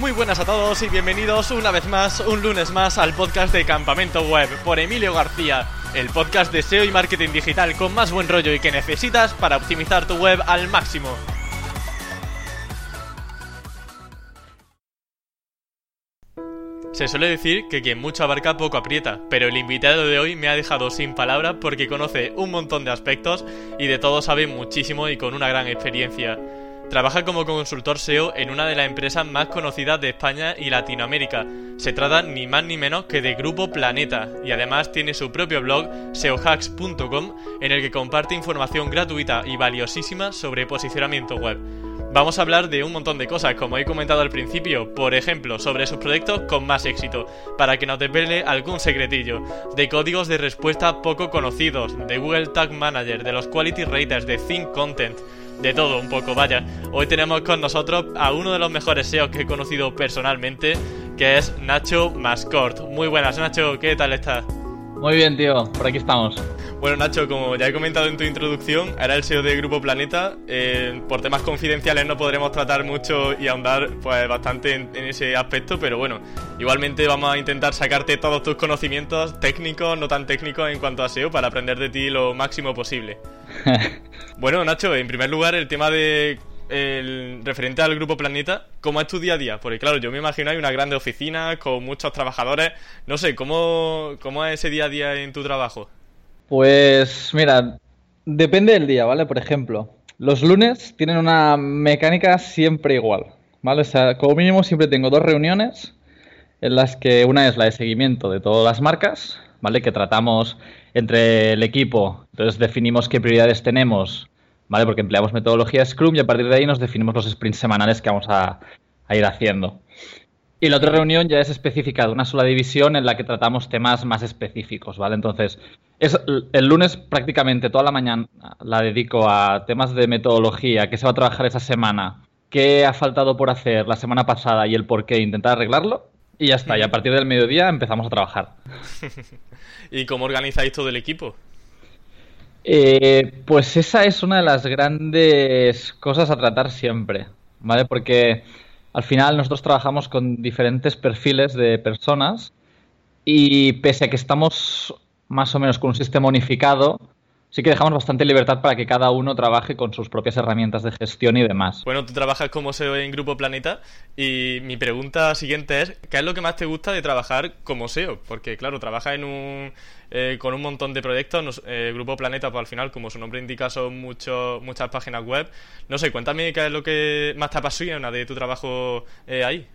Muy buenas a todos y bienvenidos una vez más, un lunes más, al podcast de Campamento Web por Emilio García, el podcast de SEO y marketing digital con más buen rollo y que necesitas para optimizar tu web al máximo. Se suele decir que quien mucho abarca poco aprieta, pero el invitado de hoy me ha dejado sin palabras porque conoce un montón de aspectos y de todo sabe muchísimo y con una gran experiencia. Trabaja como consultor SEO en una de las empresas más conocidas de España y Latinoamérica. Se trata ni más ni menos que de Grupo Planeta y además tiene su propio blog seohacks.com en el que comparte información gratuita y valiosísima sobre posicionamiento web. Vamos a hablar de un montón de cosas, como he comentado al principio, por ejemplo, sobre sus proyectos con más éxito, para que nos desvele algún secretillo, de códigos de respuesta poco conocidos, de Google Tag Manager, de los Quality Raters, de Think Content, de todo un poco, vaya. Hoy tenemos con nosotros a uno de los mejores SEOs que he conocido personalmente, que es Nacho Mascort. Muy buenas, Nacho, ¿qué tal estás? Muy bien, tío, por aquí estamos. Bueno, Nacho, como ya he comentado en tu introducción, era el SEO de Grupo Planeta. Eh, por temas confidenciales no podremos tratar mucho y ahondar pues bastante en, ese aspecto, pero bueno, igualmente vamos a intentar sacarte todos tus conocimientos técnicos, no tan técnicos en cuanto a SEO, para aprender de ti lo máximo posible. bueno, Nacho, en primer lugar, el tema de el referente al Grupo Planeta, ¿cómo es tu día a día? Porque claro, yo me imagino hay una grande oficina con muchos trabajadores. No sé, ¿cómo, cómo es ese día a día en tu trabajo? Pues mira, depende del día, ¿vale? Por ejemplo, los lunes tienen una mecánica siempre igual, ¿vale? O sea, como mínimo siempre tengo dos reuniones en las que una es la de seguimiento de todas las marcas, ¿vale? Que tratamos entre el equipo, entonces definimos qué prioridades tenemos, ¿vale? Porque empleamos metodología Scrum y a partir de ahí nos definimos los sprints semanales que vamos a, ir haciendo. Y la otra reunión ya es específica de una sola división en la que tratamos temas más específicos, ¿vale? Entonces, es, el lunes prácticamente toda la mañana la dedico a temas de metodología, qué se va a trabajar esa semana, qué ha faltado por hacer la semana pasada y el por qué, intentar arreglarlo. Y ya está, y a partir del mediodía empezamos a trabajar. ¿Y cómo organizáis todo el equipo? Eh, pues esa es una de las grandes cosas a tratar siempre, ¿vale? Porque al final nosotros trabajamos con diferentes perfiles de personas y pese a que estamos más o menos con un sistema unificado, sí que dejamos bastante libertad para que cada uno trabaje con sus propias herramientas de gestión y demás. Bueno, tú trabajas como SEO en Grupo Planeta y mi pregunta siguiente es, ¿qué es lo que más te gusta de trabajar como SEO? Porque claro, trabajas en un, eh, con un montón de proyectos, eh, Grupo Planeta, pues al final, como su nombre indica, son muchos muchas páginas web. No sé, cuéntame qué es lo que más te apasiona de tu trabajo eh, ahí.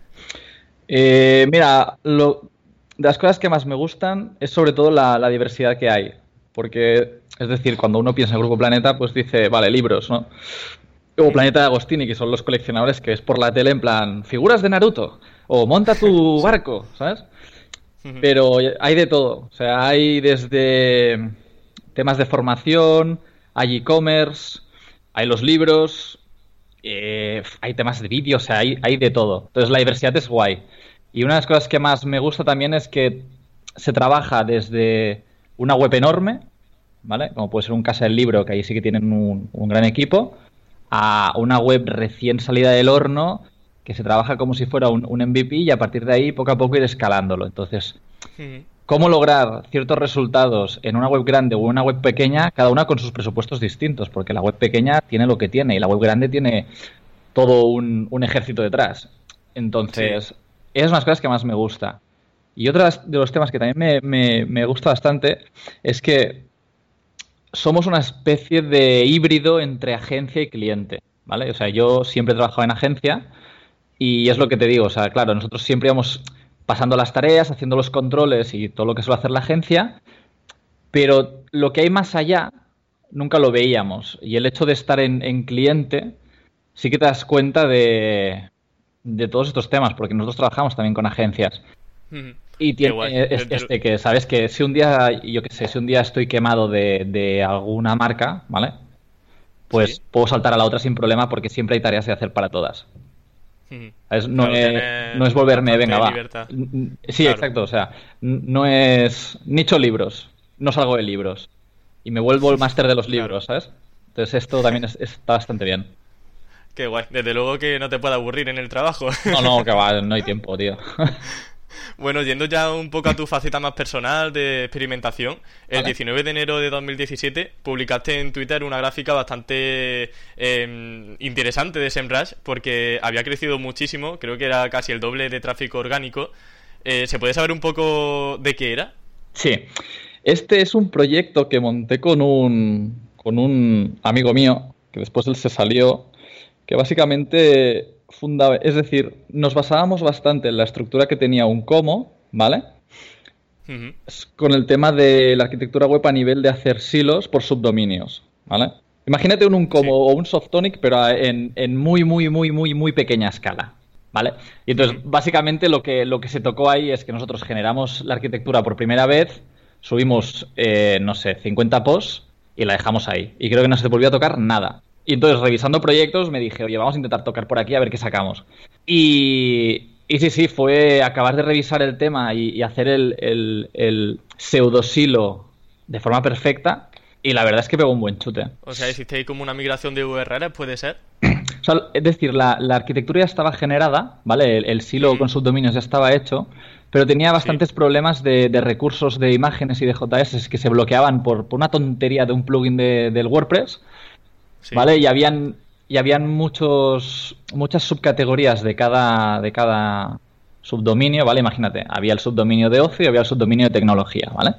mira, lo, de las cosas que más me gustan es sobre todo la, diversidad que hay. Porque, es decir, cuando uno piensa en Grupo Planeta, pues dice, vale, libros, ¿no? O Planeta de Agostini, que son los coleccionadores que ves por la tele en plan, figuras de Naruto, o monta tu barco, ¿sabes? Pero hay de todo. O sea, hay desde temas de formación, hay e-commerce, hay los libros, eh, hay temas de vídeo, o sea, hay, hay de todo. Entonces la diversidad es guay. Y una de las cosas que más me gusta también es que se trabaja desde una web enorme, ¿vale? Como puede ser un Casa del Libro, que ahí sí que tienen un, gran equipo, a una web recién salida del horno, que se trabaja como si fuera un, MVP y a partir de ahí poco a poco ir escalándolo. Entonces, ¿cómo lograr ciertos resultados en una web grande o una web pequeña, cada una con sus presupuestos distintos? Porque la web pequeña tiene lo que tiene y la web grande tiene todo un, ejército detrás. Entonces, esas son las cosas que más me gusta. Y otro de los temas que también me, gusta bastante es que somos una especie de híbrido entre agencia y cliente, ¿vale? O sea, yo siempre he trabajado en agencia y es lo que te digo, o sea, claro, nosotros siempre íbamos pasando las tareas, haciendo los controles y todo lo que suele hacer la agencia, pero lo que hay más allá nunca lo veíamos. Y el hecho de estar en, en cliente sí que te das cuenta de todos estos temas, porque nosotros trabajamos también con agencias. Y tiene este, que sabes que si un día, yo qué sé, si un día estoy quemado de, alguna marca, ¿vale? Pues puedo saltar a la otra sin problema porque siempre hay tareas de hacer para todas. no, es, volverme, venga, va. Sí, exacto, o sea, no es nicho libros, no salgo de libros. Y me vuelvo el máster de los libros, ¿sabes? Entonces esto también está bastante bien. Qué guay. Desde luego que no te puede aburrir en el trabajo. No, no, que va, no hay tiempo, tío. Bueno, yendo ya un poco a tu faceta más personal de experimentación, el 19 de enero de 2017 publicaste en Twitter una gráfica bastante em, interesante de SEMrush porque había crecido muchísimo, creo que era casi el doble de tráfico orgánico. Eh, ¿Se puede saber un poco de qué era? Sí, este es un proyecto que monté con un, con un amigo mío, que después él se salió, que básicamente fundaba, es decir, nos basábamos bastante en la estructura que tenía un como, ¿vale? Con el tema de la arquitectura web a nivel de hacer silos por subdominios, ¿vale? Imagínate un, un como o un softonic, pero en, en, muy, muy, muy, muy, muy pequeña escala, ¿vale? Y entonces, básicamente lo que, lo que se tocó ahí es que nosotros generamos la arquitectura por primera vez, subimos, eh, no sé, 50 posts y la dejamos ahí. Y creo que no se volvió a tocar nada. Y entonces, revisando proyectos, me dije, oye, vamos a intentar tocar por aquí a ver qué sacamos. Y, y sí, sí, fue acabar de revisar el tema y, hacer el, el, el pseudosilo de forma perfecta. Y la verdad es que pegó un buen chute. O sea, hiciste ahí como una migración de URLs, ¿puede ser? O sea, es decir, la, la, arquitectura ya estaba generada, ¿vale? El, silo con subdominios ya estaba hecho, pero tenía bastantes problemas de, de, recursos de imágenes y de JS que se bloqueaban por, por una tontería de un plugin de, del WordPress ¿Vale? Y habían, y habían muchos, muchas subcategorías de cada, de cada subdominio, ¿vale? Imagínate, había el subdominio de ocio y había el subdominio de tecnología, ¿vale?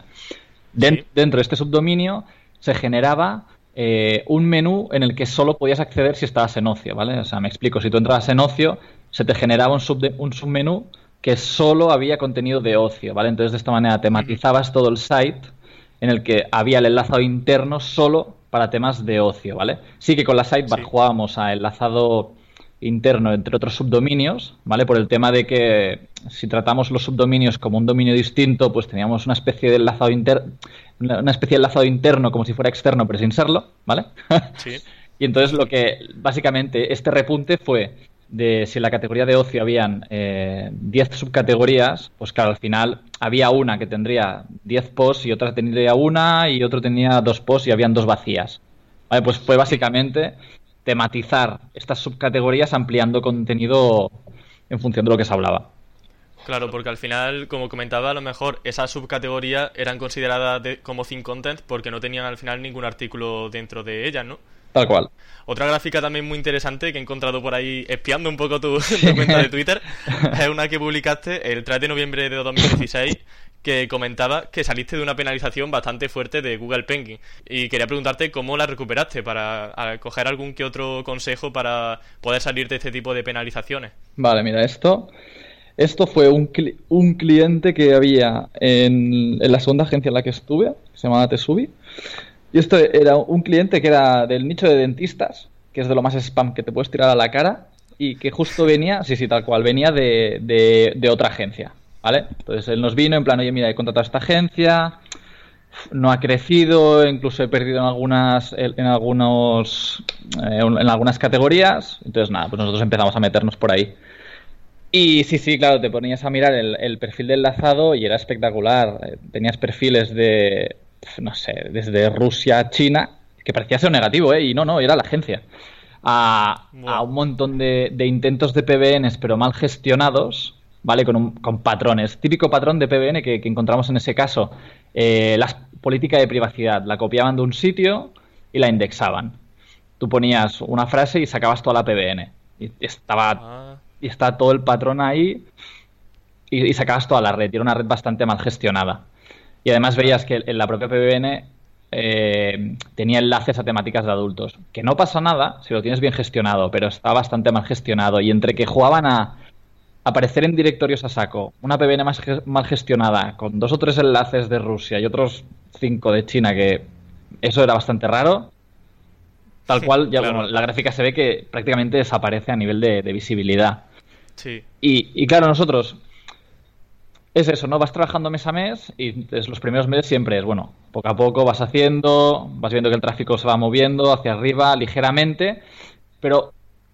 Dentro de este subdominio se generaba eh, un menú en el que solo podías acceder si estabas en ocio, ¿vale? O sea, me explico, si tú entrabas en ocio, se te generaba un, un submenú que solo había contenido de ocio, ¿vale? Entonces, de esta manera tematizabas todo el site en el que había el enlazado interno solo para temas de ocio, ¿vale? Sí que con la sidebar jugábamos a enlazado interno entre otros subdominios, ¿vale? Por el tema de que si tratamos los subdominios como un dominio distinto, pues teníamos una especie de enlazado interno, una especie de enlazado interno como si fuera externo, pero sin serlo, ¿vale? Sí. y entonces lo que básicamente este repunte fue de si en la categoría de ocio habían 10 eh, subcategorías, pues claro, al final había una que tendría 10 posts y otra tendría una y otro tenía dos posts y habían dos vacías. Vale, pues fue básicamente tematizar estas subcategorías ampliando contenido en función de lo que se hablaba. Claro, porque al final, como comentaba, a lo mejor esas subcategorías eran consideradas como thin content porque no tenían al final ningún artículo dentro de ellas, ¿no? Tal cual. Otra gráfica también muy interesante que he encontrado por ahí espiando un poco tu, cuenta de Twitter es una que publicaste el 3 de noviembre de 2016 que comentaba que saliste de una penalización bastante fuerte de Google Penguin y quería preguntarte cómo la recuperaste para coger algún que otro consejo para poder salir de este tipo de penalizaciones. Vale, mira, esto esto fue un, un cliente que había en, en, la segunda agencia en la que estuve, que se llamaba Tesubi, y esto era un cliente que era del nicho de dentistas, que es de lo más spam que te puedes tirar a la cara, y que justo venía, sí, sí, tal cual, venía de, de, otra agencia, ¿vale? Entonces él nos vino en plan, oye, mira, he contratado a esta agencia, no ha crecido, incluso he perdido en algunas, en algunos, eh, en algunas categorías, entonces nada, pues nosotros empezamos a meternos por ahí. Y sí, sí, claro, te ponías a mirar el, el perfil del enlazado y era espectacular. Eh, tenías perfiles de no sé, desde Rusia a China, que parecía ser negativo, ¿eh? Y no, no, era la agencia. A, un montón de, intentos de PBNs, pero mal gestionados, ¿vale? Con, un, con patrones. Típico patrón de PBN que, encontramos en ese caso. Eh, la política de privacidad. La copiaban de un sitio y la indexaban. Tú ponías una frase y sacabas toda la PBN. Y estaba, ah. y está todo el patrón ahí y, y sacabas toda la red. Y era una red bastante mal gestionada. Y además veías que en la propia PBN eh, tenía enlaces a temáticas de adultos. Que no pasa nada si lo tienes bien gestionado, pero está bastante mal gestionado. Y entre que jugaban a aparecer en directorios a saco, una PBN más mal gestionada, con dos o tres enlaces de Rusia y otros cinco de China, que eso era bastante raro. Tal cual, ya la gráfica se ve que prácticamente desaparece a nivel de, visibilidad. Sí. Y, y, claro, nosotros es eso, ¿no? Vas trabajando mes a mes y los primeros meses siempre es, bueno, poco a poco vas haciendo, vas viendo que el tráfico se va moviendo hacia arriba ligeramente, pero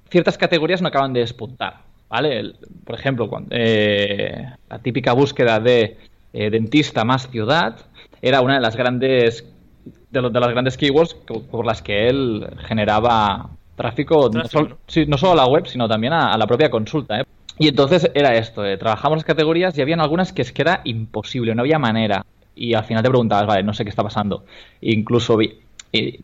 ciertas categorías no acaban de despuntar, ¿vale? por ejemplo, eh, la típica búsqueda de eh, dentista más ciudad era una de las grandes de, las grandes keywords por las que él generaba Tráfico, no, solo, no, solo, a la web, sino también a, la propia consulta. ¿eh? Y entonces era esto, eh, trabajamos las categorías y habían algunas que es que era imposible, no había manera. Y al final te preguntabas, vale, no sé qué está pasando. incluso vi,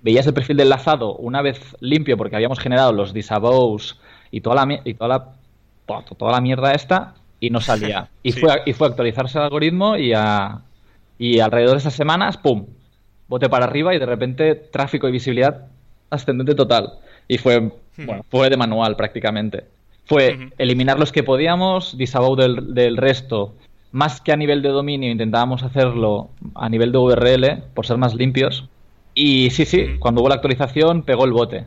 veías el perfil de enlazado una vez limpio porque habíamos generado los disavows y toda la, y toda la, toda la mierda esta y no salía. Y, fue, y fue actualizarse el algoritmo y, a, y alrededor de esas semanas, ¡pum! Bote para arriba y de repente tráfico y visibilidad ascendente total. Y fue, bueno, fue de manual prácticamente. Fue eliminar los que podíamos, disavow del, del resto. Más que a nivel de dominio, intentábamos hacerlo a nivel de URL, por ser más limpios. Y sí, sí, cuando hubo la actualización pegó el bote.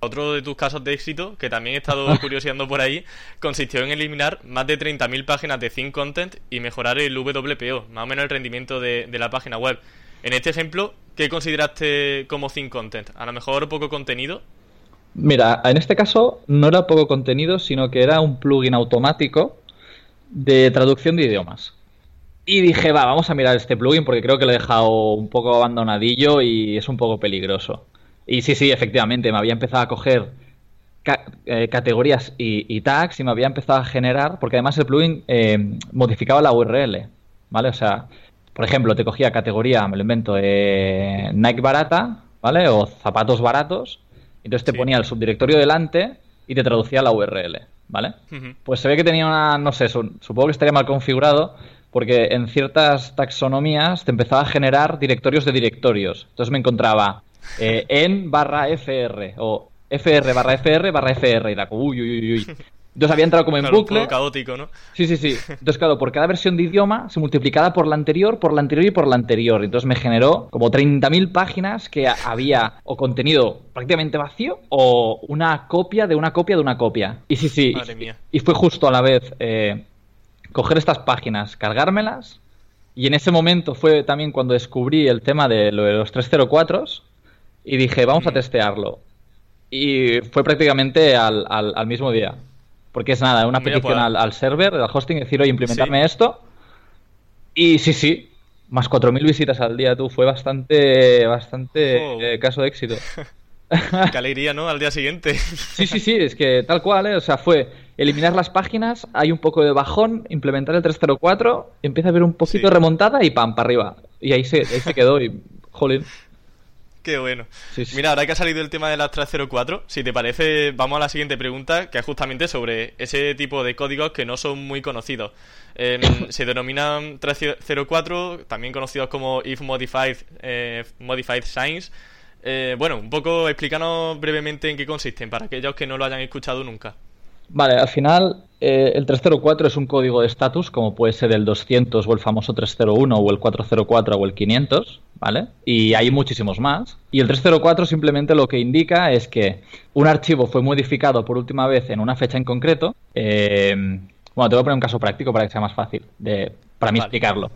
Otro de tus casos de éxito, que también he estado curioseando por ahí, consistió en eliminar más de 30.000 páginas de Think Content y mejorar el WPO, más o menos el rendimiento de, la página web. En este ejemplo, ¿qué consideraste como Think Content? A lo mejor poco contenido. Mira, en este caso no era poco contenido, sino que era un plugin automático de traducción de idiomas. Y dije, va, vamos a mirar este plugin porque creo que lo he dejado un poco abandonadillo y es un poco peligroso. Y sí, sí, efectivamente, me había empezado a coger eh, categorías y, tags y me había empezado a generar, porque además el plugin eh, modificaba la URL, ¿vale? O sea, por ejemplo, te cogía categoría, me lo invento, eh, Nike barata, ¿vale? O zapatos baratos, entonces te ponía el subdirectorio delante y te traducía la URL, ¿vale? Pues se ve que tenía una, no sé, supongo que estaría mal configurado, porque en ciertas taxonomías te empezaba a generar directorios de directorios. Entonces me encontraba eh, en barra FR o FR barra FR barra FR y la uy, uy, uy, Entonces había entrado como en bucle. Un caótico, ¿no? Sí, sí, sí. Entonces, claro, por cada versión de idioma se multiplicaba por la anterior, por la anterior y por la anterior. Entonces me generó como 30.000 páginas que había o contenido prácticamente vacío o una copia de una copia de una copia. Y sí, sí. Madre mía. Y fue justo a la vez eh, coger estas páginas, cargármelas. Y en ese momento fue también cuando descubrí el tema de, lo de los 304 y dije, vamos a testearlo. Y fue prácticamente al, al, mismo día. Porque es nada, una petición pues, al, server, al hosting, decir, oye, implementarme esto. Y sí, sí, más 4.000 visitas al día, tú, fue bastante, bastante eh, caso de éxito. Qué alegría, ¿no? Al día siguiente. Sí, sí, sí, es que tal cual, ¿eh? O sea, fue eliminar las páginas, hay un poco de bajón, implementar el 304, empieza a haber un poquito de remontada y pam, para arriba. Y ahí se, ahí se quedó y, jolín. Qué bueno. Mira, ahora que ha salido el tema de las 304, si te parece, vamos a la siguiente pregunta, que es justamente sobre ese tipo de códigos que no son muy conocidos. se denominan 304, también conocidos como if modified, eh, modified signs. Eh, bueno, un poco explícanos brevemente en qué consisten, para aquellos que no lo hayan escuchado nunca. Vale, al final eh, el 304 es un código de estatus, como puede ser el 200 o el famoso 301 o el 404 o el 500, ¿vale? Y hay muchísimos más. Y el 304 simplemente lo que indica es que un archivo fue modificado por última vez en una fecha en concreto. Eh, bueno, te voy a poner un caso práctico para que sea más fácil de, para mí explicarlo.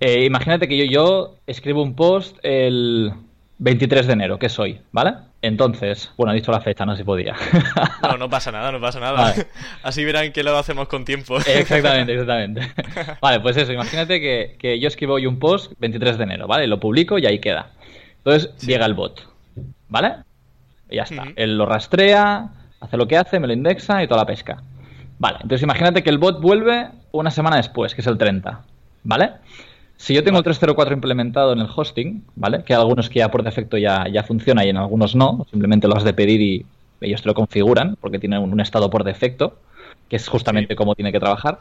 Eh, imagínate que yo, yo escribo un post el 23 de enero, que soy, ¿vale? Entonces, bueno, he dicho la fecha, no sé si podía. No, no pasa nada, no pasa nada. Así verán que lo hacemos con tiempo. Exactamente, exactamente. Vale, pues eso, imagínate que, yo escribo hoy un post 23 de enero, ¿vale? Lo publico y ahí queda. Entonces llega el bot, ¿vale? Y ya está. Él lo rastrea, hace lo que hace, me lo indexa y toda la pesca. Vale, entonces imagínate que el bot vuelve una semana después, que es el 30, ¿vale? Si yo tengo el 304 implementado en el hosting, ¿vale? Que hay algunos que ya por defecto ya, ya funciona y en algunos no, simplemente lo has de pedir y ellos te lo configuran porque tiene un, estado por defecto, que es justamente cómo tiene que trabajar,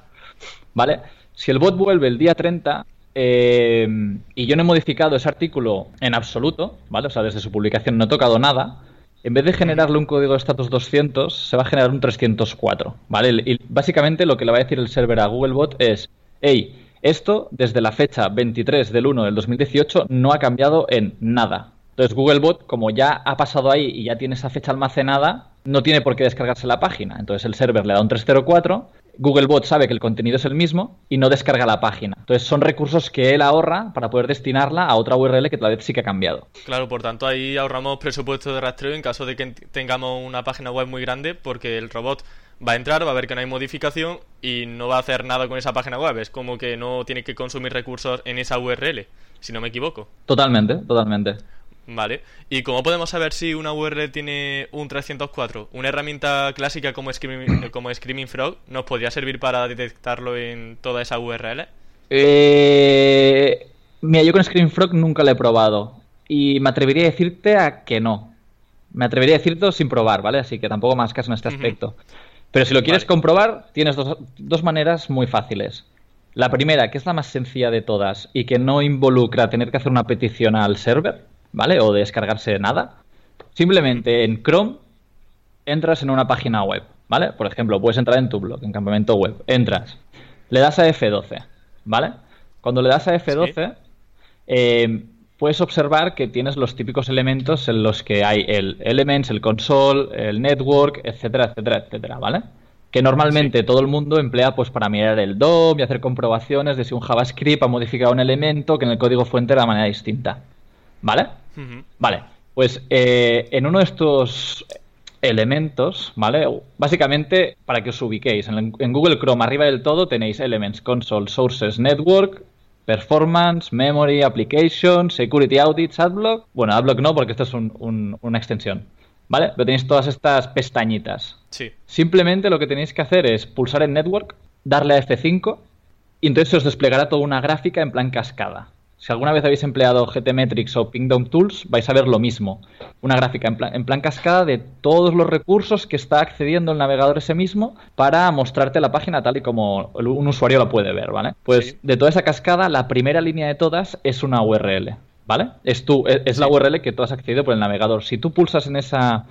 ¿vale? Si el bot vuelve el día 30 eh, y yo no he modificado ese artículo en absoluto, ¿vale? O sea, desde su publicación no he tocado nada, en vez de generarle un código de status 200, se va a generar un 304, ¿vale? Y básicamente lo que le va a decir el server a Googlebot es, hey, esto, desde la fecha 23 del 1 del 2018, no ha cambiado en nada. Entonces Googlebot, como ya ha pasado ahí y ya tiene esa fecha almacenada, no tiene por qué descargarse la página. Entonces el server le da un 304, Googlebot sabe que el contenido es el mismo y no descarga la página. Entonces son recursos que él ahorra para poder destinarla a otra URL que tal vez sí que ha cambiado. Claro, por tanto ahí ahorramos presupuesto de rastreo en caso de que tengamos una página web muy grande porque el robot va a entrar, va a ver que no hay modificación y no va a hacer nada con esa página web. Es como que no tiene que consumir recursos en esa URL, si no me equivoco. Totalmente, totalmente. Vale. ¿Y cómo podemos saber si una URL tiene un 304? ¿Una herramienta clásica como Screaming, como Screaming Frog nos podría servir para detectarlo en toda esa URL? Eh... Mira, yo con Screaming Frog nunca lo he probado. Y me atrevería a decirte a que no. Me atrevería a decirte sin probar, ¿vale? Así que tampoco más caso en este aspecto. Pero si lo quieres comprobar, tienes dos, dos maneras muy fáciles. La primera, que es la más sencilla de todas y que no involucra tener que hacer una petición al server, ¿vale? O descargarse nada. Simplemente en Chrome entras en una página web, ¿vale? Por ejemplo, puedes entrar en tu blog, en campamento web. Entras, le das a F12, ¿vale? Cuando le das a F12, eh, puedes observar que tienes los típicos elementos en los que hay el Elements, el console, el network, etcétera, etcétera, etcétera, ¿vale? Que normalmente todo el mundo emplea pues para mirar el DOM y hacer comprobaciones de si un JavaScript ha modificado un elemento que en el código fuente era de manera distinta. ¿Vale? Vale. Pues eh, en uno de estos elementos, ¿vale? Básicamente, para que os ubiquéis, en, en, Google Chrome arriba del todo tenéis Elements, Console, Sources, Network, Performance, Memory, Application, Security Audits, Adblock. Bueno, Adblock no, porque esto es un, un, una extensión. ¿Vale? Pero tenéis todas estas pestañitas. Sí. Simplemente lo que tenéis que hacer es pulsar en Network, darle a F5 y entonces os desplegará toda una gráfica en plan cascada. Si alguna vez habéis empleado GTmetrix o Pingdom Tools, vais a ver lo mismo. Una gráfica en plan, en plan, cascada de todos los recursos que está accediendo el navegador ese mismo para mostrarte la página tal y como un usuario la puede ver, ¿vale? Pues sí. de toda esa cascada, la primera línea de todas es una URL, ¿vale? Es, es, es la URL que tú has accedido por el navegador. Si tú pulsas en esa,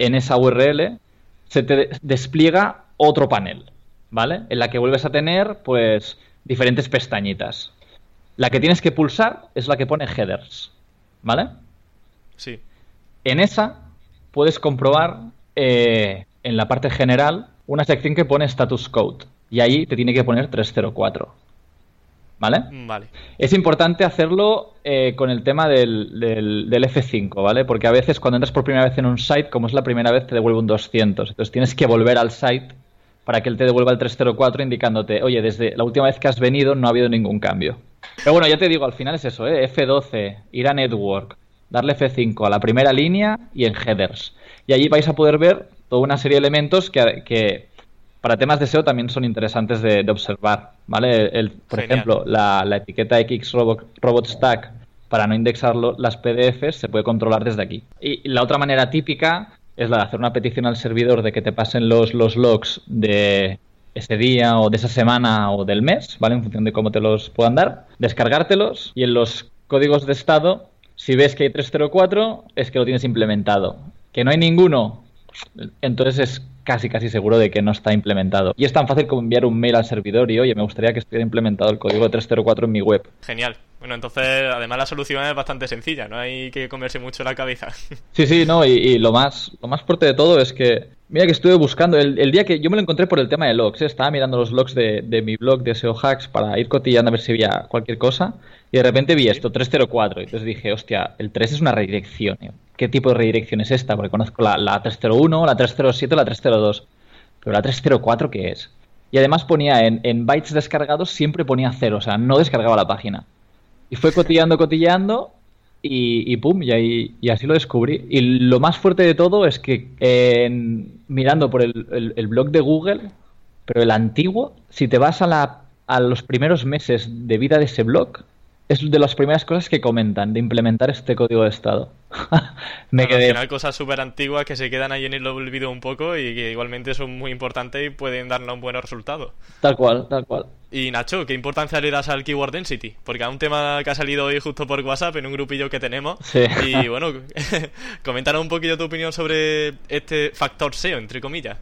en esa URL, se te despliega otro panel, ¿vale? En la que vuelves a tener, pues, diferentes pestañitas. La que tienes que pulsar es la que pone headers, ¿vale? Sí. En esa puedes comprobar eh, en la parte general una sección que pone status code y ahí te tiene que poner 304. ¿Vale? Vale. Es importante hacerlo eh, con el tema del, del, del, F5, ¿vale? Porque a veces cuando entras por primera vez en un site, como es la primera vez, te devuelve un 200. Entonces tienes que volver al site para que él te devuelva el 304 indicándote, oye, desde la última vez que has venido no ha habido ningún cambio. Pero bueno, ya te digo, al final es eso, ¿eh? F12, ir a Network, darle F5 a la primera línea y en headers. Y allí vais a poder ver toda una serie de elementos que, que para temas de SEO también son interesantes de, de observar, ¿vale? El, por Genial. ejemplo, la, la, etiqueta X robot, robot Stack para no indexar lo, las PDFs se puede controlar desde aquí. Y la otra manera típica es la de hacer una petición al servidor de que te pasen los, los logs de ese día o de esa semana o del mes, ¿vale? En función de cómo te los puedan dar, descargártelos y en los códigos de estado, si ves que hay 304, es que lo tienes implementado. Que no hay ninguno, entonces es casi casi seguro de que no está implementado. Y es tan fácil como enviar un mail al servidor y, oye, me gustaría que estuviera implementado el código de 304 en mi web. Genial. Bueno, entonces, además la solución es bastante sencilla, no hay que comerse mucho la cabeza. Sí, sí, no, y, y lo más lo más fuerte de todo es que, mira que estuve buscando, el, el, día que yo me lo encontré por el tema de logs, ¿eh? estaba mirando los logs de, de, mi blog de SEO Hacks para ir cotillando a ver si había cualquier cosa, y de repente vi esto, 304, y entonces dije, hostia, el 3 es una redirección, ¿eh? ¿Qué tipo de redirección es esta? Porque conozco la, la 301, la 307, la 302, pero la 304, ¿qué es? Y además ponía en, en bytes descargados, siempre ponía cero, o sea, no descargaba la página. Y fue cotilleando, cotilleando y, y pum, y, ahí, y, así lo descubrí. Y lo más fuerte de todo es que eh, mirando por el, el, el, blog de Google, pero el antiguo, si te vas a, la, a los primeros meses de vida de ese blog, es de las primeras cosas que comentan de implementar este código de estado. Me bueno, quedé... Al final cosas súper antiguas que se quedan ahí en el olvido un poco y que igualmente son muy importantes y pueden darnos un buen resultado. Tal cual, tal cual. Y Nacho, ¿qué importancia le das al keyword density? Porque a un tema que ha salido hoy justo por WhatsApp en un grupillo que tenemos. Sí. Y bueno, coméntanos un poquillo tu opinión sobre este factor SEO, entre comillas.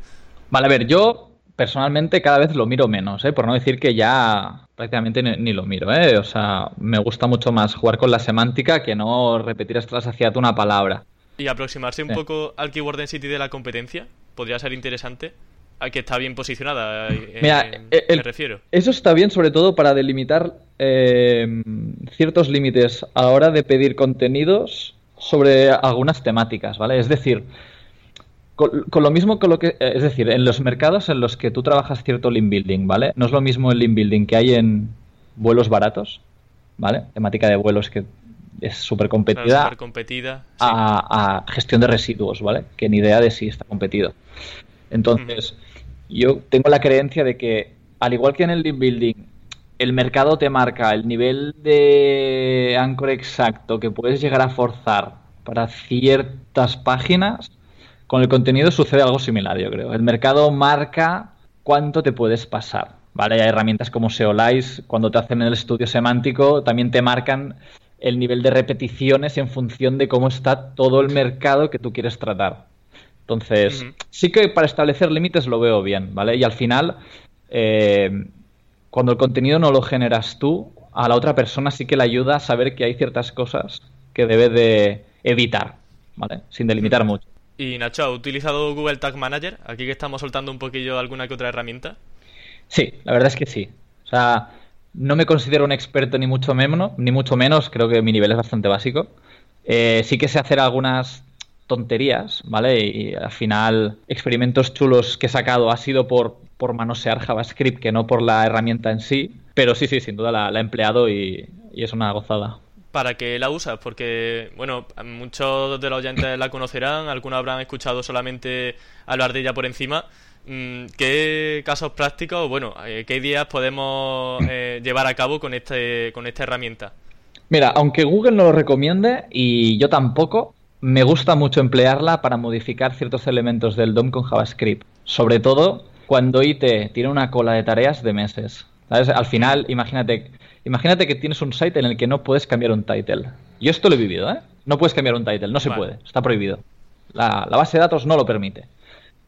Vale, a ver, yo personalmente cada vez lo miro menos, ¿eh? por no decir que ya prácticamente ni, ni, lo miro. ¿eh? O sea, me gusta mucho más jugar con la semántica que no repetir hasta saciar una palabra. Y aproximarse un poco al keyword density de la competencia podría ser interesante. A que está bien posicionada, eh, Mira, el, me refiero. Eso está bien, sobre todo para delimitar eh, ciertos límites a la hora de pedir contenidos sobre algunas temáticas, ¿vale? Es decir, con, con, lo mismo con lo que eh, es decir en los mercados en los que tú trabajas cierto link building vale no es lo mismo el link building que hay en vuelos baratos vale temática de vuelos que es súper competida, Súper competida. sí. a, a gestión de residuos, ¿vale? Que ni idea de si está competido. Entonces, yo tengo la creencia de que, al igual que en el link building, el mercado te marca el nivel de anchor exacto que puedes llegar a forzar para ciertas páginas, con el contenido sucede algo similar, yo creo. El mercado marca cuánto te puedes pasar, ¿vale? Hay herramientas como Seolize, cuando te hacen el estudio semántico, también te marcan el nivel de repeticiones en función de cómo está todo el mercado que tú quieres tratar. Entonces, sí que para establecer límites lo veo bien, ¿vale? Y al final, eh, cuando el contenido no lo generas tú, a la otra persona sí que le ayuda a saber que hay ciertas cosas que debe de evitar, ¿vale? Sin delimitar mucho. Y Nacho, ¿ha utilizado Google Tag Manager? Aquí que estamos soltando un poquillo alguna que otra herramienta. Sí, la verdad es que sí. O sea, no me considero un experto ni mucho menos, ni mucho menos, creo que mi nivel es bastante básico. Eh, sí que sé hacer algunas tonterías, ¿vale? Y al final, experimentos chulos que he sacado ha sido por, por manosear JavaScript, que no por la herramienta en sí. Pero sí, sí, sin duda la, he empleado y, y es una gozada. ¿Para qué la usas? Porque, bueno, muchos de los oyentes la conocerán, algunos habrán escuchado solamente hablar de ella por encima. Mm, ¿Qué casos prácticos, bueno, eh, qué ideas podemos eh, llevar a cabo con, este, con esta herramienta? Mira, aunque Google no lo recomiende y yo tampoco, me gusta mucho emplearla para modificar ciertos elementos del DOM con JavaScript. Sobre todo cuando IT tiene una cola de tareas de meses. Al final, imagínate, imagínate que tienes un site en el que no puedes cambiar un title. Yo esto lo he vivido, ¿eh? No puedes cambiar un title, no se puede, está prohibido. La, la base de datos no lo permite.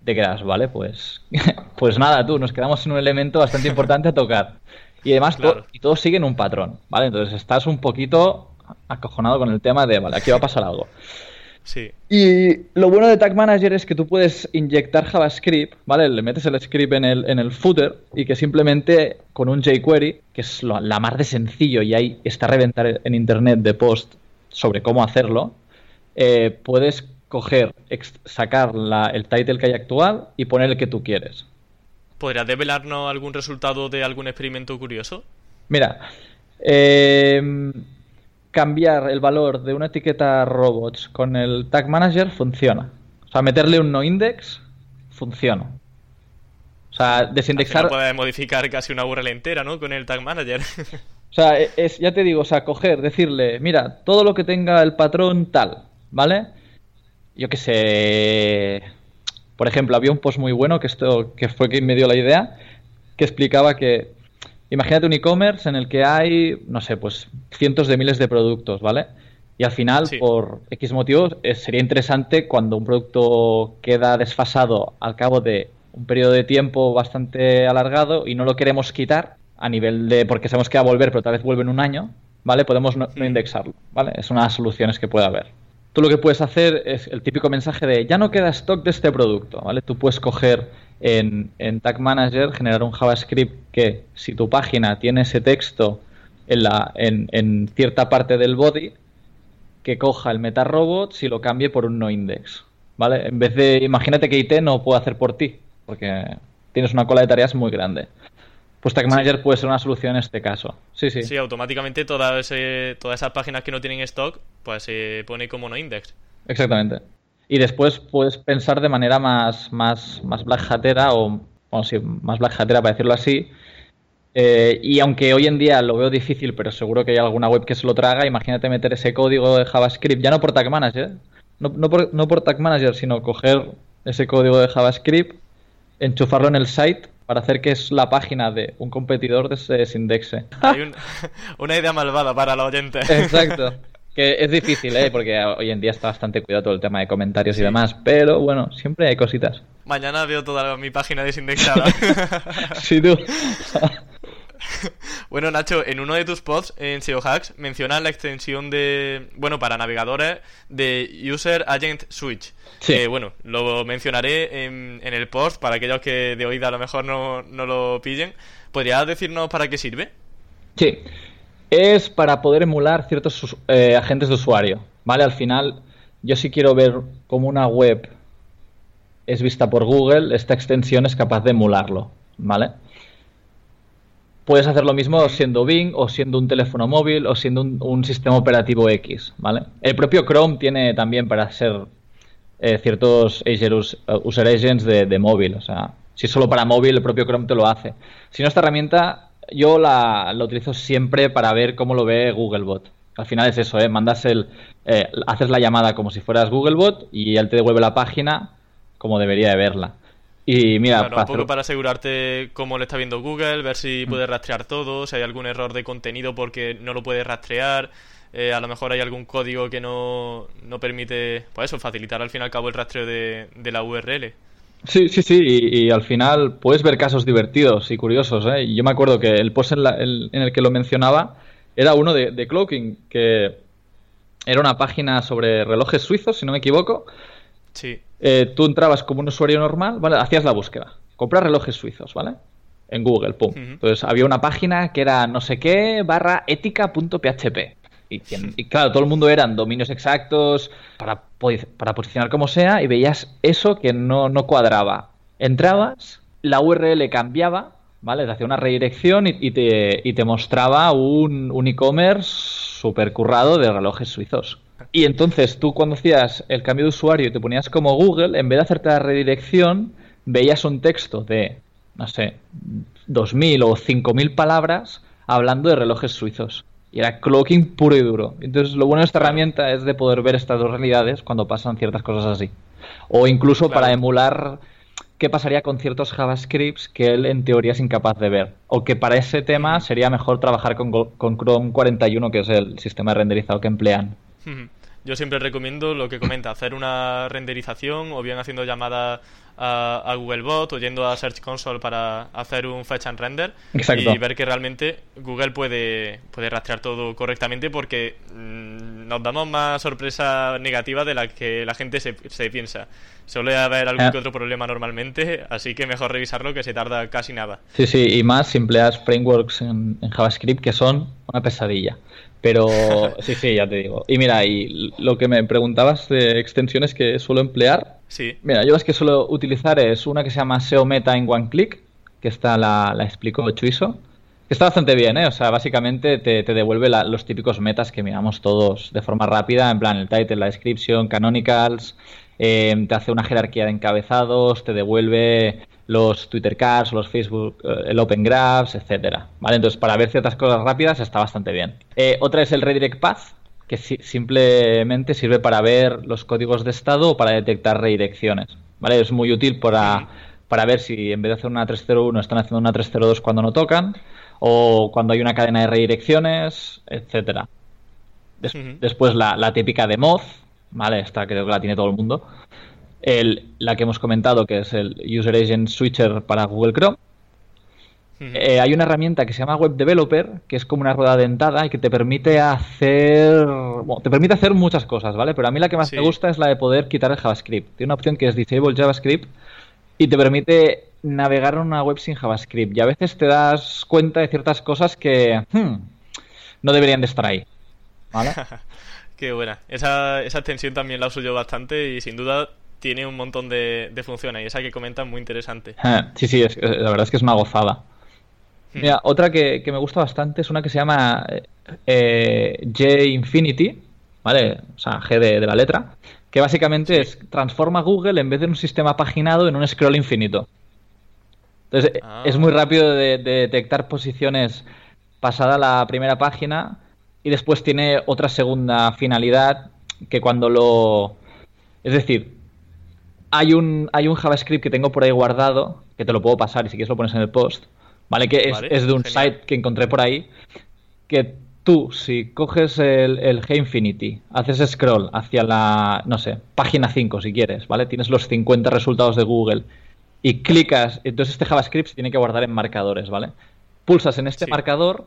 Te quedas, vale, pues, pues nada, tú, nos quedamos sin un elemento bastante importante a tocar. Y además, to- Claro. y todos siguen un patrón, ¿vale? Entonces estás un poquito acojonado con el tema de, vale, aquí va a pasar algo. Sí. Y lo bueno de Tag Manager es que tú puedes inyectar JavaScript, ¿vale? Le metes el script en el, en el footer y que simplemente con un jQuery, que es lo- la más de sencillo y ahí está a reventar en internet de post sobre cómo hacerlo, eh, puedes coger, sacar la- el title que hay actual y poner el que tú quieres. ¿Podrías develarnos algún resultado de algún experimento curioso? Mira, eh, cambiar el valor de una etiqueta robots con el tag manager funciona. O sea, meterle un no index funciona. O sea, desindexar. final puedes modificar casi una URL entera, ¿no? Con el Tag Manager. O sea, e- es, ya te digo, o sea, coger, decirle, mira, todo lo que tenga el patrón tal, ¿vale? Yo qué sé. Por ejemplo, había un post muy bueno que esto, que fue quien me dio la idea, que explicaba que imagínate un e-commerce en el que hay, no sé, pues cientos de miles de productos, ¿vale? Y al final, Sí. por X motivos, eh, sería interesante cuando un producto queda desfasado al cabo de un periodo de tiempo bastante alargado y no lo queremos quitar a nivel de, porque sabemos que va a volver, pero tal vez vuelve en un año, ¿vale? Podemos no, no indexarlo, ¿vale? Es una de las soluciones que puede haber. Tú lo que puedes hacer es el típico mensaje de ya no queda stock de este producto, ¿vale? Tú puedes coger en, en Tag Manager, generar un JavaScript que si tu página tiene ese texto en, la, en, en cierta parte del body, que coja el MetaRobots y lo cambie por un no index, ¿vale? En vez de, imagínate que IT no puede hacer por ti, porque tienes una cola de tareas muy grande. Pues Tag Manager puede ser una solución en este caso. Sí, sí. Sí, automáticamente todas, todas esas páginas que no tienen stock, pues se pone como no index. Exactamente. Y después puedes pensar de manera más, más, más black hatera o, bueno, sí, más black hatera para decirlo así. Eh, y aunque hoy en día lo veo difícil, pero seguro que hay alguna web que se lo traga, imagínate meter ese código de JavaScript, ya no por Tag Manager, no, no por, no por Tag Manager, sino coger ese código de JavaScript, enchufarlo en el site para hacer que es la página de un competidor desindexe. Hay un- una idea malvada para los oyentes. Exacto. Que es difícil, ¿eh? Porque hoy en día está bastante cuidado todo el tema de comentarios y demás, pero bueno, siempre hay cositas. Mañana veo toda mi página desindexada. Sí, tú. Bueno, Nacho, en uno de tus posts en SEO Hacks mencionas la extensión de, bueno, para navegadores de User Agent Switch. Sí. Que, bueno, lo mencionaré en, en el post para aquellos que de oída a lo mejor no, no lo pillen. ¿Podrías decirnos para qué sirve? Sí. Es para poder emular ciertos eh, agentes de usuario, ¿vale? Al final, yo si quiero ver cómo una web es vista por Google, esta extensión es capaz de emularlo, ¿vale? puedes hacer lo mismo siendo Bing o siendo un teléfono móvil o siendo un, sistema operativo X, ¿vale? El propio Chrome tiene también para ser eh, ciertos user agents de, móvil, o sea, si es solo para móvil, el propio Chrome te lo hace. Si no, esta herramienta yo la, utilizo siempre para ver cómo lo ve Googlebot. Al final es eso, ¿eh? Mandas el, eh, haces la llamada como si fueras Googlebot y él te devuelve la página como debería de verla. Y mira, un poco para asegurarte cómo le está viendo Google, ver si mm. puede rastrear todo, si hay algún error de contenido porque no lo puede rastrear, eh, a lo mejor hay algún código que no, no permite, pues eso, facilitar al fin y al cabo el rastreo de, la URL. Sí, sí, sí, y, al final puedes ver casos divertidos y curiosos. ¿eh? Y yo me acuerdo que el post en, el, que lo mencionaba era uno de, de Cloaking, que era una página sobre relojes suizos, si no me equivoco. Sí. Eh, tú entrabas como un usuario normal, ¿vale? Hacías la búsqueda. Comprar relojes suizos, ¿vale? En Google, pum. Entonces había una página que era no sé qué barra ética.php. Y, y, claro, todo el mundo eran dominios exactos para, para posicionar como sea y veías eso que no, no cuadraba. Entrabas, la URL cambiaba, ¿vale? Te hacía una redirección y, te, y te, mostraba un, un e-commerce super currado de relojes suizos. Y entonces tú cuando hacías el cambio de usuario y te ponías como Google, en vez de hacerte la redirección, veías un texto de, no sé, 2.000 o 5.000 palabras hablando de relojes suizos. Y era cloaking puro y duro. Entonces lo bueno de esta herramienta es de poder ver estas dos realidades cuando pasan ciertas cosas así. O incluso para emular qué pasaría con ciertos JavaScripts que él en teoría es incapaz de ver. O que para ese tema sería mejor trabajar con, con Chrome 41, que es el sistema renderizado que emplean. Yo siempre recomiendo lo que comenta, hacer una renderización o bien haciendo llamada a, Google Bot o yendo a Search Console para hacer un fetch and render y ver que realmente Google puede, puede rastrear todo correctamente porque mm, nos damos más sorpresa negativa de la que la gente se, se piensa. Suele haber algún que otro problema normalmente, así que mejor revisarlo que se tarda casi nada. Sí, sí, y más si empleas frameworks en JavaScript que son una pesadilla. Pero sí, sí, ya te digo. Y mira, y lo que me preguntabas de extensiones que suelo emplear. Sí. Mira, yo las que suelo utilizar es una que se llama SEO Meta en One Click, que esta la, la explico Chuiso. Que está bastante bien, ¿eh? O sea, básicamente te, te devuelve los típicos metas que miramos todos de forma rápida, en plan el title, la description, canonicals, eh, te hace una jerarquía de encabezados, te devuelve los Twitter Cards, los Facebook, eh, el Open Graphs, etcétera. ¿Vale? Entonces, para ver ciertas cosas rápidas está bastante bien. Eh, otra es el Redirect Path, que simplemente sirve para ver los códigos de estado o para detectar redirecciones. ¿Vale? Es muy útil para, para ver si en vez de hacer una 301 están haciendo una 302 cuando no tocan o cuando hay una cadena de redirecciones, etcétera. Después la, la típica de Moz, ¿vale? Esta creo que la tiene todo el mundo el, la que hemos comentado, que es el User Agent Switcher para Google Chrome. Eh, hay una herramienta que se llama Web Developer, que es como una rueda dentada y que te permite hacer te permite hacer muchas cosas, ¿vale? Pero a mí la que más me gusta es la de poder quitar el JavaScript. Tiene una opción que es Disable JavaScript y te permite navegar en una web sin JavaScript. Y a veces te das cuenta de ciertas cosas que hmm, no deberían de estar ahí, ¿vale? Qué buena. Esa, esa extensión también la uso yo bastante y sin duda tiene un montón de, funciones y esa que comentan muy interesante. Ah, sí, sí, es, la verdad es que es una gozada. Hmm. Mira, otra que, me gusta bastante es una que se llama eh, J Infinity, ¿vale? O sea, G de, la letra, que básicamente es transforma Google en vez de un sistema paginado en un scroll infinito. Entonces, ah. es muy rápido de, de, detectar posiciones pasada la primera página y después tiene otra segunda finalidad que cuando lo... Es decir, hay un, hay un JavaScript que tengo por ahí guardado, que te lo puedo pasar y si quieres lo pones en el post, ¿vale? Que es, de un site que encontré por ahí, que tú, si coges el, el G-Infinity, haces scroll hacia la, no sé, página 5 si quieres, ¿vale? Tienes los 50 resultados de Google y clicas, entonces este JavaScript se tiene que guardar en marcadores, ¿vale? Pulsas en este marcador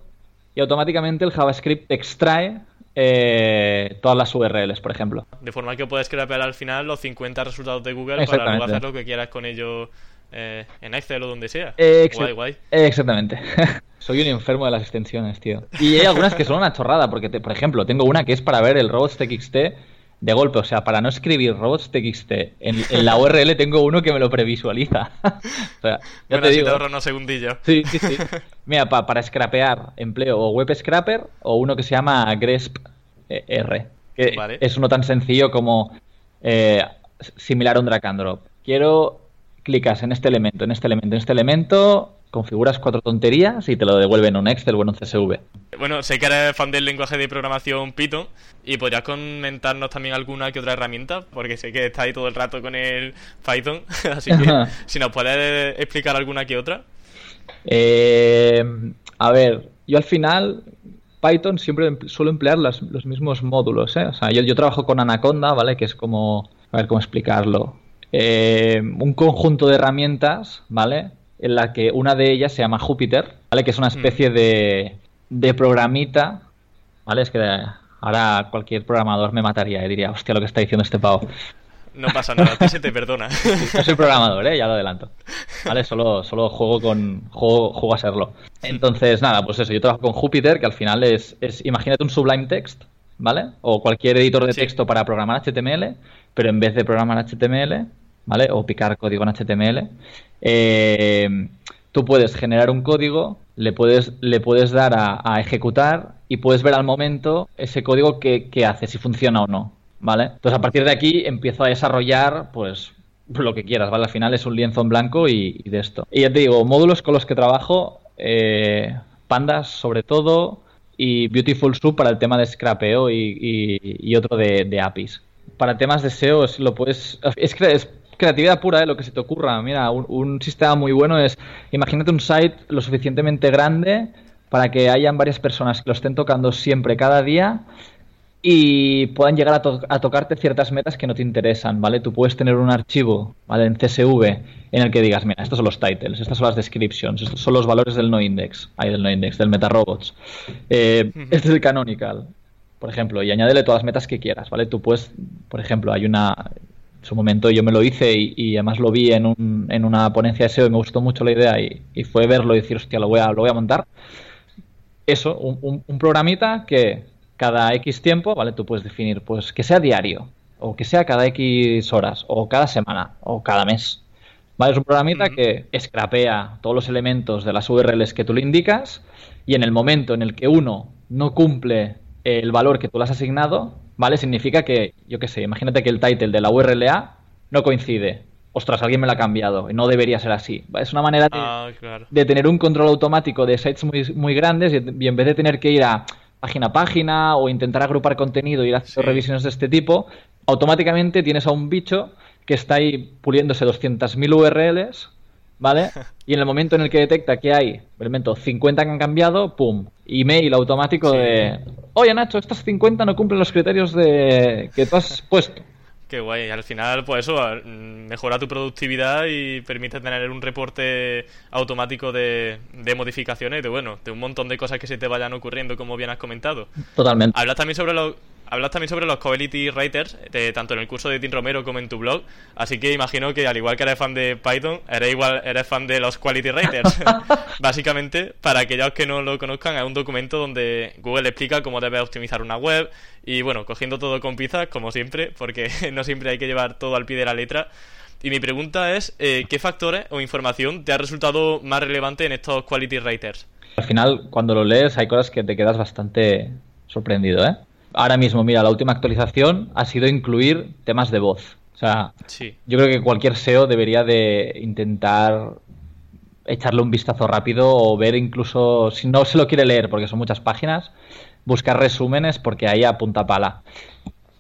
y automáticamente el JavaScript extrae eh, todas las URLs, por ejemplo. De forma que puedes crear al final los 50 resultados de Google para luego hacer lo que quieras con ellos eh, en Excel o donde sea. guay, guay. Exactamente. Soy un enfermo de las extensiones, tío. Y hay algunas que son una chorrada, porque, por ejemplo, tengo una que es para ver el robots.txt de golpe. O sea, para no escribir robots.txt en, en la URL tengo uno que me lo previsualiza. o sea, ya te digo. unos segundillos. Sí, sí, sí. Mira, para scrapear empleo o web scrapper o uno que se llama Gresp R. Que es uno tan sencillo como eh, similar a un drag and drop. Quiero clicas en este elemento, en este elemento, en este elemento, configuras cuatro tonterías y te lo devuelven en un Excel o en un CSV. Bueno, sé que eres fan del lenguaje de programación Python y podrías comentarnos también alguna que otra herramienta, porque sé que está ahí todo el rato con el Python, así que si nos puedes explicar alguna que otra. Eh, a ver, yo al final Python siempre em, suelo emplear los mismos módulos, ¿eh? O sea, yo, yo trabajo con Anaconda, ¿vale? Que es como, a ver cómo explicarlo. Eh, un conjunto de herramientas, ¿vale? En la que una de ellas se llama Júpiter, ¿vale? Que es una especie de, de programita, ¿vale? Es que ahora cualquier programador me mataría y diría, hostia, lo que está diciendo este pavo. No pasa nada, que se te perdona. Yo soy programador, ¿eh? ya lo adelanto. ¿Vale? Solo, solo juego con. Juego, juego a serlo. Entonces, nada, pues eso. Yo trabajo con Jupyter, que al final es. es imagínate un Sublime Text, ¿vale? O cualquier editor de texto para programar HTML, pero en vez de programar HTML, ¿vale? O picar código en HTML, eh, tú puedes generar un código, le puedes, le puedes dar a, ejecutar y puedes ver al momento ese código que, hace, si funciona o no, ¿vale? Entonces a partir de aquí empiezo a desarrollar, pues, lo que quieras, ¿vale? Al final es un lienzo en blanco y, de esto. Y ya te digo, módulos con los que trabajo, eh, Pandas sobre todo y Beautiful Soup para el tema de scrapeo y, otro de, APIs. Para temas de SEO lo puedes... Es que es creatividad pura, ¿eh? lo que se te ocurra. Mira, un, sistema muy bueno es, imagínate un site lo suficientemente grande para que hayan varias personas que lo estén tocando siempre, cada día, y puedan llegar a, tocarte ciertas metas que no te interesan, ¿vale? Tú puedes tener un archivo, ¿vale? En CSV en el que digas, mira, estos son los titles, estas son las descriptions, estos son los valores del no index, ahí del no index, del metarobots. Eh, este es el canonical, por ejemplo, y añádele todas las metas que quieras, ¿vale? Tú puedes, por ejemplo, hay una, su momento yo me lo hice y, además lo vi en, un, en, una ponencia de SEO y me gustó mucho la idea y, fue verlo y decir, hostia, lo voy a, lo voy a montar. Eso, un, un, programita que cada X tiempo, ¿vale? Tú puedes definir, pues que sea diario, o que sea cada X horas, o cada semana, o cada mes. ¿Vale? Es un programita que scrapea todos los elementos de las URLs que tú le indicas y en el momento en el que uno no cumple el valor que tú le has asignado, ¿vale? Significa que, yo qué sé, imagínate que el title de la URLA no coincide. Ostras, alguien me lo ha cambiado y no debería ser así. Es una manera de, ah, tener un control automático de sites muy, muy grandes y, en vez de tener que ir a página a página o intentar agrupar contenido y ir haciendo revisiones de este tipo, automáticamente tienes a un bicho que está ahí puliéndose 200.000 URLs ¿vale? Y en el momento en el que detecta que hay, por ejemplo, 50 que han cambiado, ¡pum! Email automático de, oye Nacho, estas 50 no cumplen los criterios de que tú has puesto. Qué guay, al final, pues eso, mejora tu productividad y permite tener un reporte automático de, de modificaciones, de bueno, de un montón de cosas que se te vayan ocurriendo, como bien has comentado. Totalmente. Hablas también sobre los hablas también sobre los Quality Writers, tanto en el curso de Tim Romero como en tu blog. Así que imagino que al igual que eres fan de Python, eres igual eres fan de los Quality Writers. Básicamente, para aquellos que no lo conozcan, es un documento donde Google explica cómo debes optimizar una web. Y bueno, cogiendo todo con pinzas, como siempre, porque no siempre hay que llevar todo al pie de la letra. Y mi pregunta es, eh, ¿qué factores o información te ha resultado más relevante en estos Quality Writers? Al final, cuando lo lees, hay cosas que te quedas bastante sorprendido, ¿eh? Ahora mismo, mira, la última actualización ha sido incluir temas de voz. O sea, yo creo que cualquier SEO debería de intentar echarle un vistazo rápido o ver incluso, si no se lo quiere leer porque son muchas páginas, buscar resúmenes porque ahí apunta pala.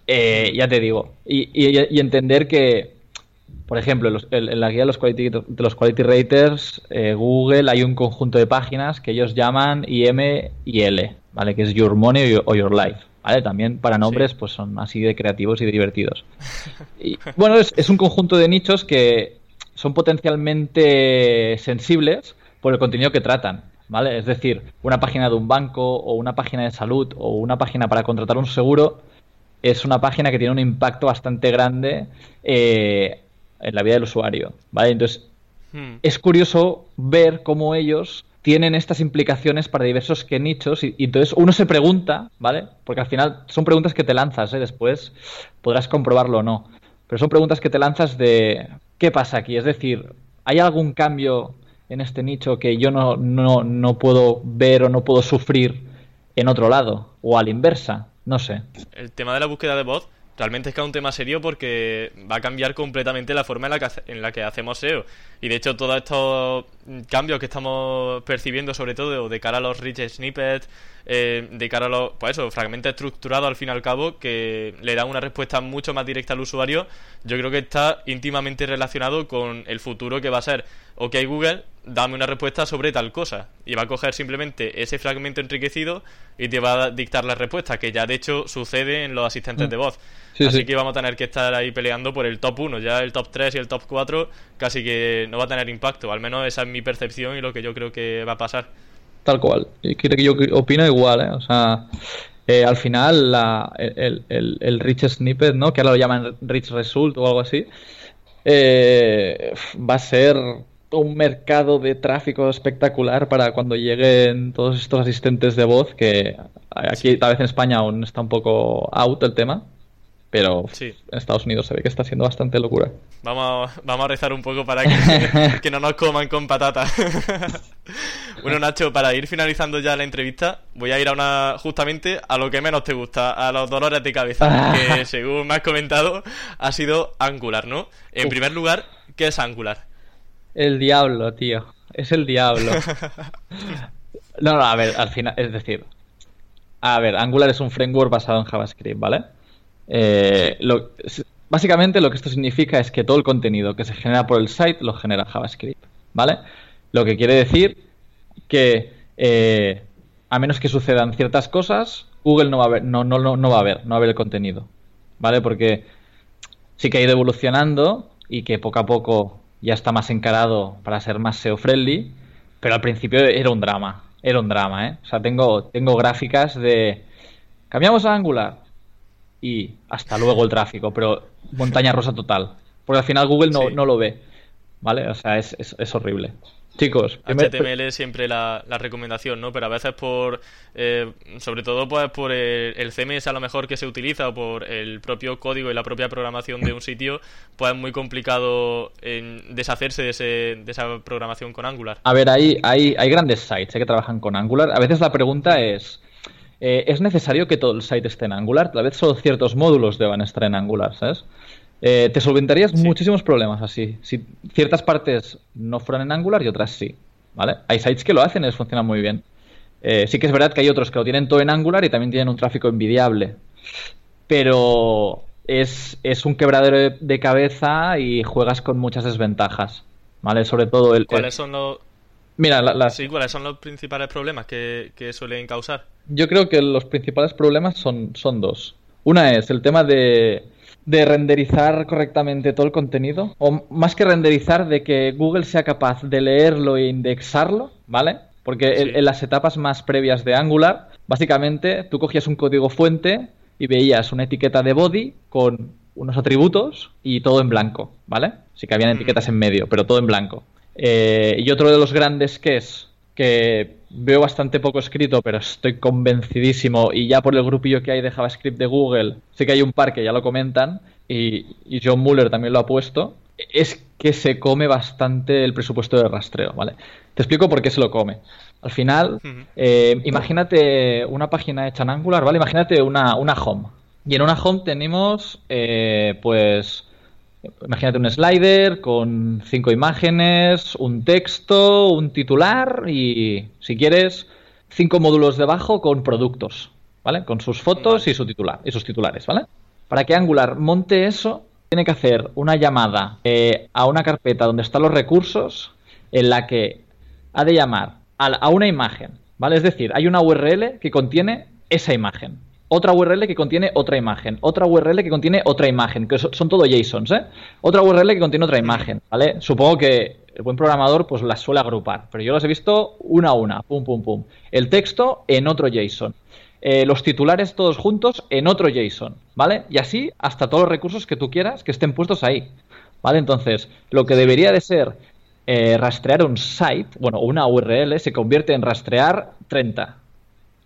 Eh, ya te digo. Y, entender que, por ejemplo, en, la guía de los Quality, de los quality Raters, eh, Google hay un conjunto de páginas que ellos llaman IM y L, ¿vale? Que es Your Money o Your Life. También para nombres pues son así de creativos y de divertidos. Y, bueno, es, un conjunto de nichos que son potencialmente sensibles por el contenido que tratan. ¿Vale? Es decir, una página de un banco o una página de salud o una página para contratar un seguro es una página que tiene un impacto bastante grande eh, en la vida del usuario. ¿vale? Entonces, hmm. es curioso ver cómo ellos tienen estas implicaciones para diversos que nichos y, entonces uno se pregunta, ¿vale? Porque al final son preguntas que te lanzas, ¿eh? después podrás comprobarlo o no, pero son preguntas que te lanzas de ¿qué pasa aquí? Es decir, ¿hay algún cambio en este nicho que yo no, no, no puedo ver o no puedo sufrir en otro lado? O a la inversa, no sé. El tema de la búsqueda de voz realmente es que es un tema serio porque va a cambiar completamente la forma en la que, en la que hacemos SEO. Y de hecho, todos estos cambios que estamos percibiendo, sobre todo de cara a los rich snippets, eh, de cara a los pues eso, fragmentos estructurados al fin y al cabo, que le dan una respuesta mucho más directa al usuario, yo creo que está íntimamente relacionado con el futuro que va a ser, ok Google, dame una respuesta sobre tal cosa. Y va a coger simplemente ese fragmento enriquecido y te va a dictar la respuesta, que ya de hecho sucede en los asistentes de voz. Así que vamos a tener que estar ahí peleando por el top 1. Ya el top 3 y el top 4 casi que no va a tener impacto. Al menos esa es mi percepción y lo que yo creo que va a pasar. Tal cual. Y que yo opino igual, ¿eh? O sea, eh, al final la, el, el, rich snippet, ¿no? Que ahora lo llaman rich result o algo así, eh, va a ser un mercado de tráfico espectacular para cuando lleguen todos estos asistentes de voz que aquí tal vez en España aún está un poco out el tema pero en Estados Unidos se ve que está siendo bastante locura. Vamos, vamos a rezar un poco para que, no nos coman con patata. bueno, Nacho, para ir finalizando ya la entrevista, voy a ir a una justamente a lo que menos te gusta, a los dolores de cabeza, que según me has comentado ha sido Angular, ¿no? En primer lugar, ¿qué es Angular? El diablo, tío. Es el diablo. no, no, a ver, al final, es decir, a ver, Angular es un framework basado en JavaScript, ¿vale? Eh, básicamente lo que esto significa es que todo el contenido que se genera por el site lo genera JavaScript, ¿vale? Lo que quiere decir que eh, a menos que sucedan ciertas cosas, Google no va a ver, no, no, no, va a ver, no va a ver el contenido, ¿vale? Porque sí que ha ido evolucionando y que poco a poco ya está más encarado para ser más SEO friendly, pero al principio era un drama, era un drama, ¿eh? O sea, tengo, tengo gráficas de cambiamos a Angular, y hasta luego el tráfico, pero montaña rosa total. Porque al final Google no, no lo ve, ¿vale? O sea, es, es, horrible. Chicos, HTML es siempre la, recomendación, ¿no? Pero a veces por, eh, sobre todo pues por el, CMS a lo mejor que se utiliza o por el propio código y la propia programación de un sitio, pues es muy complicado deshacerse de, ese, de esa programación con Angular. A ver, hay, hay, hay grandes sites ¿eh? que trabajan con Angular. A veces la pregunta es, eh, ¿Es necesario que todo el site esté en Angular? Tal vez solo ciertos módulos deban estar en Angular, ¿sabes? Eh, te solventarías muchísimos problemas así. Si ciertas partes no fueran en Angular y otras sí, ¿vale? Hay sites que lo hacen y les funciona muy bien. Eh, sí que es verdad que hay otros que lo tienen todo en Angular y también tienen un tráfico envidiable. Pero es, un quebradero de, cabeza y juegas con muchas desventajas, ¿vale? Sobre todo el... ¿Cuáles son los... Mira, las... Sí, ¿cuáles son los principales problemas que suelen causar? Yo creo que los principales problemas son, son dos. Una es el tema de, de renderizar correctamente todo el contenido, o más que renderizar, de que Google sea capaz de leerlo e indexarlo, ¿vale? Porque en, las etapas más previas de Angular, básicamente tú cogías un código fuente y veías una etiqueta de body con unos atributos y todo en blanco, ¿vale? Sí que habían mm. etiquetas en medio, pero todo en blanco. Eh, y otro de los grandes que es que veo bastante poco escrito, pero estoy convencidísimo, y ya por el grupillo que hay de JavaScript de Google, sé que hay un par que ya lo comentan, y, John Muller también lo ha puesto, es que se come bastante el presupuesto de rastreo, ¿vale? Te explico por qué se lo come. Al final, eh, imagínate una página hecha en Angular, ¿vale? Imagínate una, una home. Y en una home tenemos, eh, pues, Imagínate un slider con cinco imágenes, un texto, un titular y, si quieres, cinco módulos debajo con productos, ¿vale? Con sus fotos y su titular y sus titulares, ¿vale? Para que Angular monte eso, tiene que hacer una llamada eh, a una carpeta donde están los recursos en la que ha de llamar a, a una imagen, ¿vale? Es decir, hay una URL que contiene esa imagen otra URL que contiene otra imagen, otra URL que contiene otra imagen, que son todo JSONs, ¿eh? Otra URL que contiene otra imagen, ¿vale? Supongo que el buen programador pues las suele agrupar, pero yo las he visto una a una, pum, pum, pum. El texto en otro JSON. Eh, los titulares todos juntos en otro JSON, ¿vale? Y así hasta todos los recursos que tú quieras que estén puestos ahí, ¿vale? Entonces, lo que debería de ser eh, rastrear un site, bueno, una URL se convierte en rastrear 30.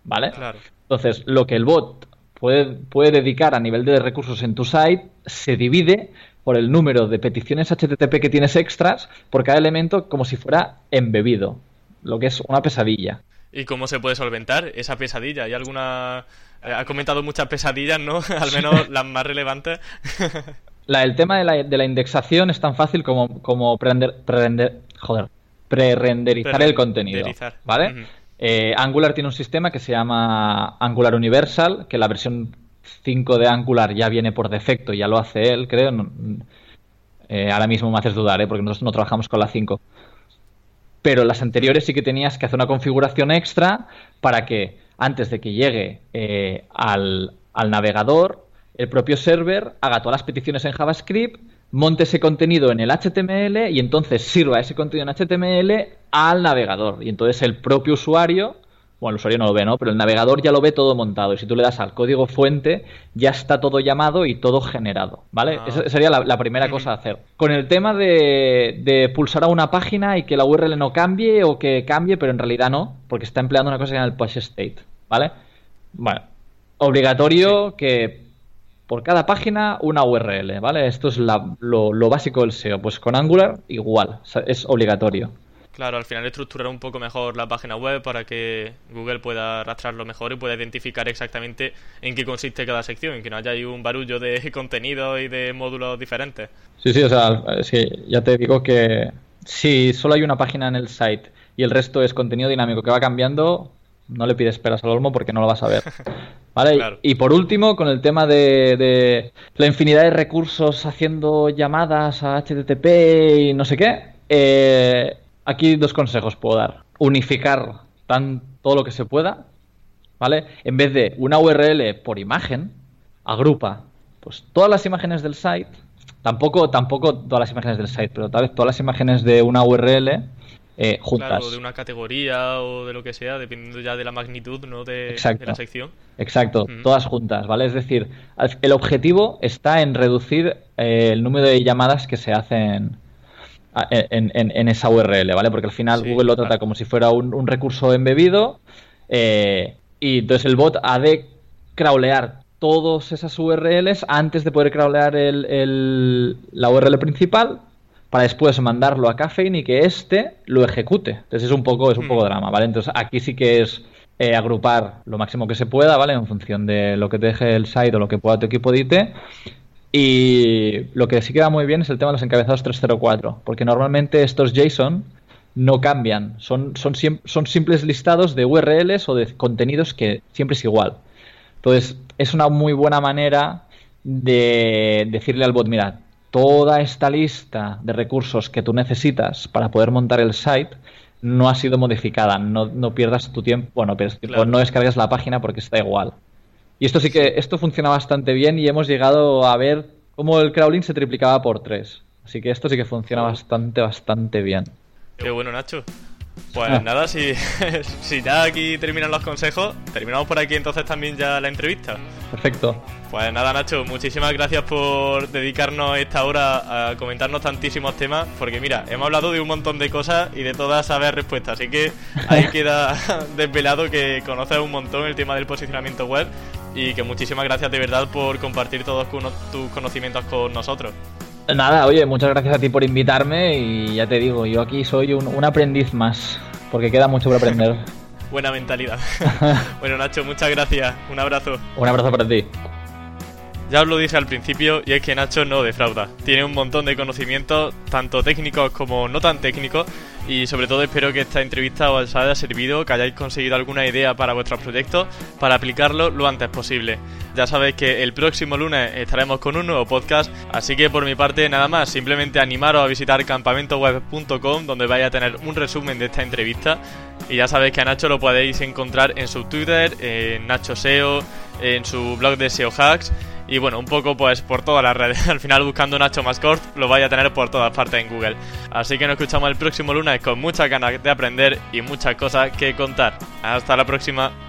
¿Vale? Claro. Entonces, lo que el bot puede, puede dedicar a nivel de recursos en tu site se divide por el número de peticiones HTTP que tienes extras por cada elemento como si fuera embebido, lo que es una pesadilla. ¿Y cómo se puede solventar esa pesadilla? ¿Hay alguna... eh, Ha comentado muchas pesadillas, ¿no? Al menos las más relevantes. La, el tema de la, de la indexación es tan fácil como, como prender, prender- joder, pre-renderizar el contenido. ¿Vale? Eh, Angular tiene un sistema que se llama Angular Universal, que la versión 5 de Angular ya viene por defecto, ya lo hace él, creo. Eh, ahora mismo me haces dudar, ¿eh? porque nosotros no trabajamos con la 5. Pero las anteriores sí que tenías que hacer una configuración extra para que antes de que llegue al, al navegador, el propio server haga todas las peticiones en JavaScript, monte ese contenido en el HTML y entonces sirva ese contenido en HTML al navegador. Y entonces el propio usuario, bueno, el usuario no lo ve, ¿no? Pero el navegador ya lo ve todo montado. Y si tú le das al código fuente, ya está todo llamado y todo generado, ¿vale? Ah. Esa sería la, la primera cosa a hacer. Con el tema de, de pulsar a una página y que la URL no cambie o que cambie, pero en realidad no, porque está empleando una cosa que se llama el push state, ¿vale? Bueno, obligatorio que por cada página una URL, ¿vale? Esto es la- lo, lo básico del SEO. Pues con Angular igual, es obligatorio. Claro, al final estructurar un poco mejor la página web para que Google pueda rastrearlo mejor y pueda identificar exactamente en qué consiste cada sección, y que no haya ahí un barullo de contenido y de módulos diferentes. Sí, sí, o sea, es que ya te digo que si solo hay una página en el site y el resto es contenido dinámico que va cambiando, no le pides peras al olmo porque no lo vas a ver. ¿Vale? Claro. Y por último, con el tema de, de la infinidad de recursos haciendo llamadas a HTTP y no sé qué, eh, aquí dos consejos puedo dar. Unificar tan, todo lo que se pueda, ¿vale? En vez de una URL por imagen, agrupa pues todas las imágenes del site, tampoco, tampoco todas las imágenes del site, pero tal vez todas las imágenes de una URL eh, juntas. Claro, de una categoría o de lo que sea, dependiendo ya de la magnitud ¿no? de, la sección. Exacto, todas juntas, ¿vale? Es decir, el objetivo está en reducir eh, el número de llamadas que se hacen en, en- en esa URL, ¿vale? Porque al final Sí, Google lo trata como si fuera un, un recurso embebido eh, y entonces el bot ha de crawlear todas esas URLs antes de poder crawlear el, el- la URL principal para después mandarlo a Caffeine y que éste lo ejecute. Entonces es un poco, es un Hmm. poco drama, ¿vale? Entonces aquí sí que es eh, agrupar lo máximo que se pueda, ¿vale? En función de lo que te deje el site o lo que pueda tu equipo de IT. Y lo que sí queda muy bien es el tema de los encabezados 304, porque normalmente estos JSON no cambian, son, son, son simples listados de URLs o de contenidos que siempre es igual. Entonces, es una muy buena manera de decirle al bot, mira, toda esta lista de recursos que tú necesitas para poder montar el site no ha sido modificada, no, no pierdas tu tiempo, bueno, pierdas tu tiempo, Claro. no descargues la página porque está igual. Y esto sí que, esto funciona bastante bien y hemos llegado a ver cómo el crawling se triplicaba por tres. Así que esto sí que funciona bastante, bastante bien. Qué bueno, Nacho. Pues Ah. nada, si, si ya aquí terminan los consejos, terminamos por aquí entonces también ya la entrevista. Perfecto. Pues nada, Nacho, muchísimas gracias por dedicarnos esta hora a comentarnos tantísimos temas, porque mira, hemos hablado de un montón de cosas y de todas saber respuestas, así que ahí queda desvelado que conoces un montón el tema del posicionamiento web y que muchísimas gracias de verdad por compartir todos tus conocimientos con nosotros. Nada, oye, muchas gracias a ti por invitarme y ya te digo, yo aquí soy un, un aprendiz más, porque queda mucho por aprender. Buena mentalidad. bueno, Nacho, muchas gracias. Un abrazo. un abrazo para ti. Ya os lo dije al principio y es que Nacho no defrauda. Tiene un montón de conocimientos, tanto técnicos como no tan técnicos, y sobre todo espero que esta entrevista os haya servido, que hayáis conseguido alguna idea para vuestros proyectos, para aplicarlo lo antes posible. Ya sabéis que el próximo lunes estaremos con un nuevo podcast, así que por mi parte nada más, simplemente animaros a visitar campamentoweb.com donde vais a tener un resumen de esta entrevista y ya sabéis que a Nacho lo podéis encontrar en su Twitter, en Nacho SEO, en su blog de SEO Hacks y bueno, un poco pues por todas las redes. Al final buscando Nacho Mascort lo vais a tener por todas partes en Google. Así que nos escuchamos el próximo lunes con muchas ganas de aprender y muchas cosas que contar. Hasta la próxima.